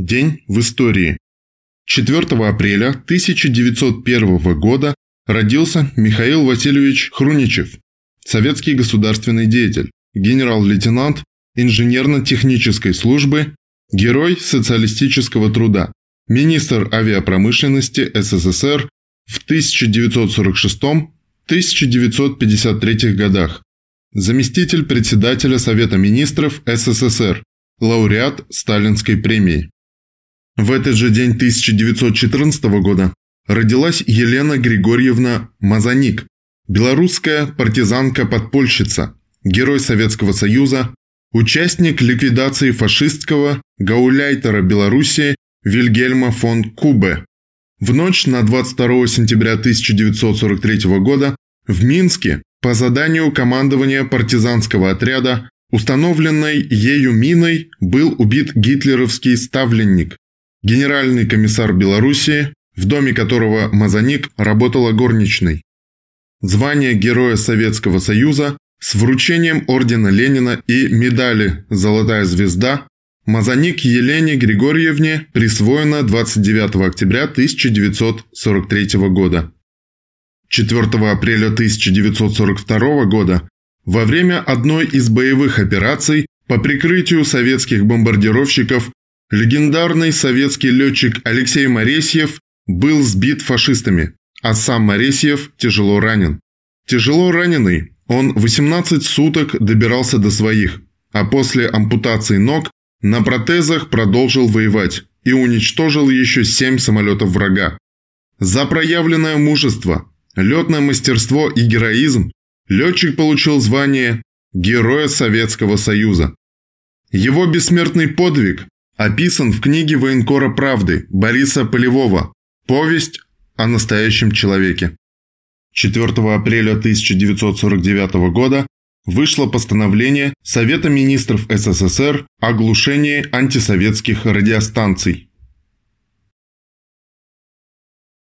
День в истории. 4 апреля 1901 года родился Михаил Васильевич Хруничев, советский государственный деятель, генерал-лейтенант инженерно-технической службы, герой социалистического труда, министр авиапромышленности СССР в 1946-1953 годах, заместитель председателя Совета министров СССР, лауреат Сталинской премии. В этот же день 1914 года родилась Елена Григорьевна Мазаник, белорусская партизанка-подпольщица, герой Советского Союза, участник ликвидации фашистского гауляйтера Белоруссии Вильгельма фон Кубе. В ночь на 22 сентября 1943 года в Минске по заданию командования партизанского отряда, установленной ею миной, был убит гитлеровский ставленник генеральный комиссар Белоруссии, в доме которого Мазаник работала горничной. Звание Героя Советского Союза с вручением ордена Ленина и медали «Золотая звезда» Мазаник Елене Григорьевне присвоено 29 октября 1943 года. 4 апреля 1942 года во время одной из боевых операций по прикрытию советских бомбардировщиков Легендарный советский летчик Алексей Моресьев был сбит фашистами, а сам Моресьев тяжело ранен. Тяжело раненый, он 18 суток добирался до своих, а после ампутации ног на протезах продолжил воевать и уничтожил еще 7 самолетов врага. За проявленное мужество, летное мастерство и героизм летчик получил звание Героя Советского Союза. Его бессмертный подвиг описан в книге военкора правды Бориса Полевого «Повесть о настоящем человеке». 4 апреля 1949 года вышло постановление Совета министров СССР о глушении антисоветских радиостанций.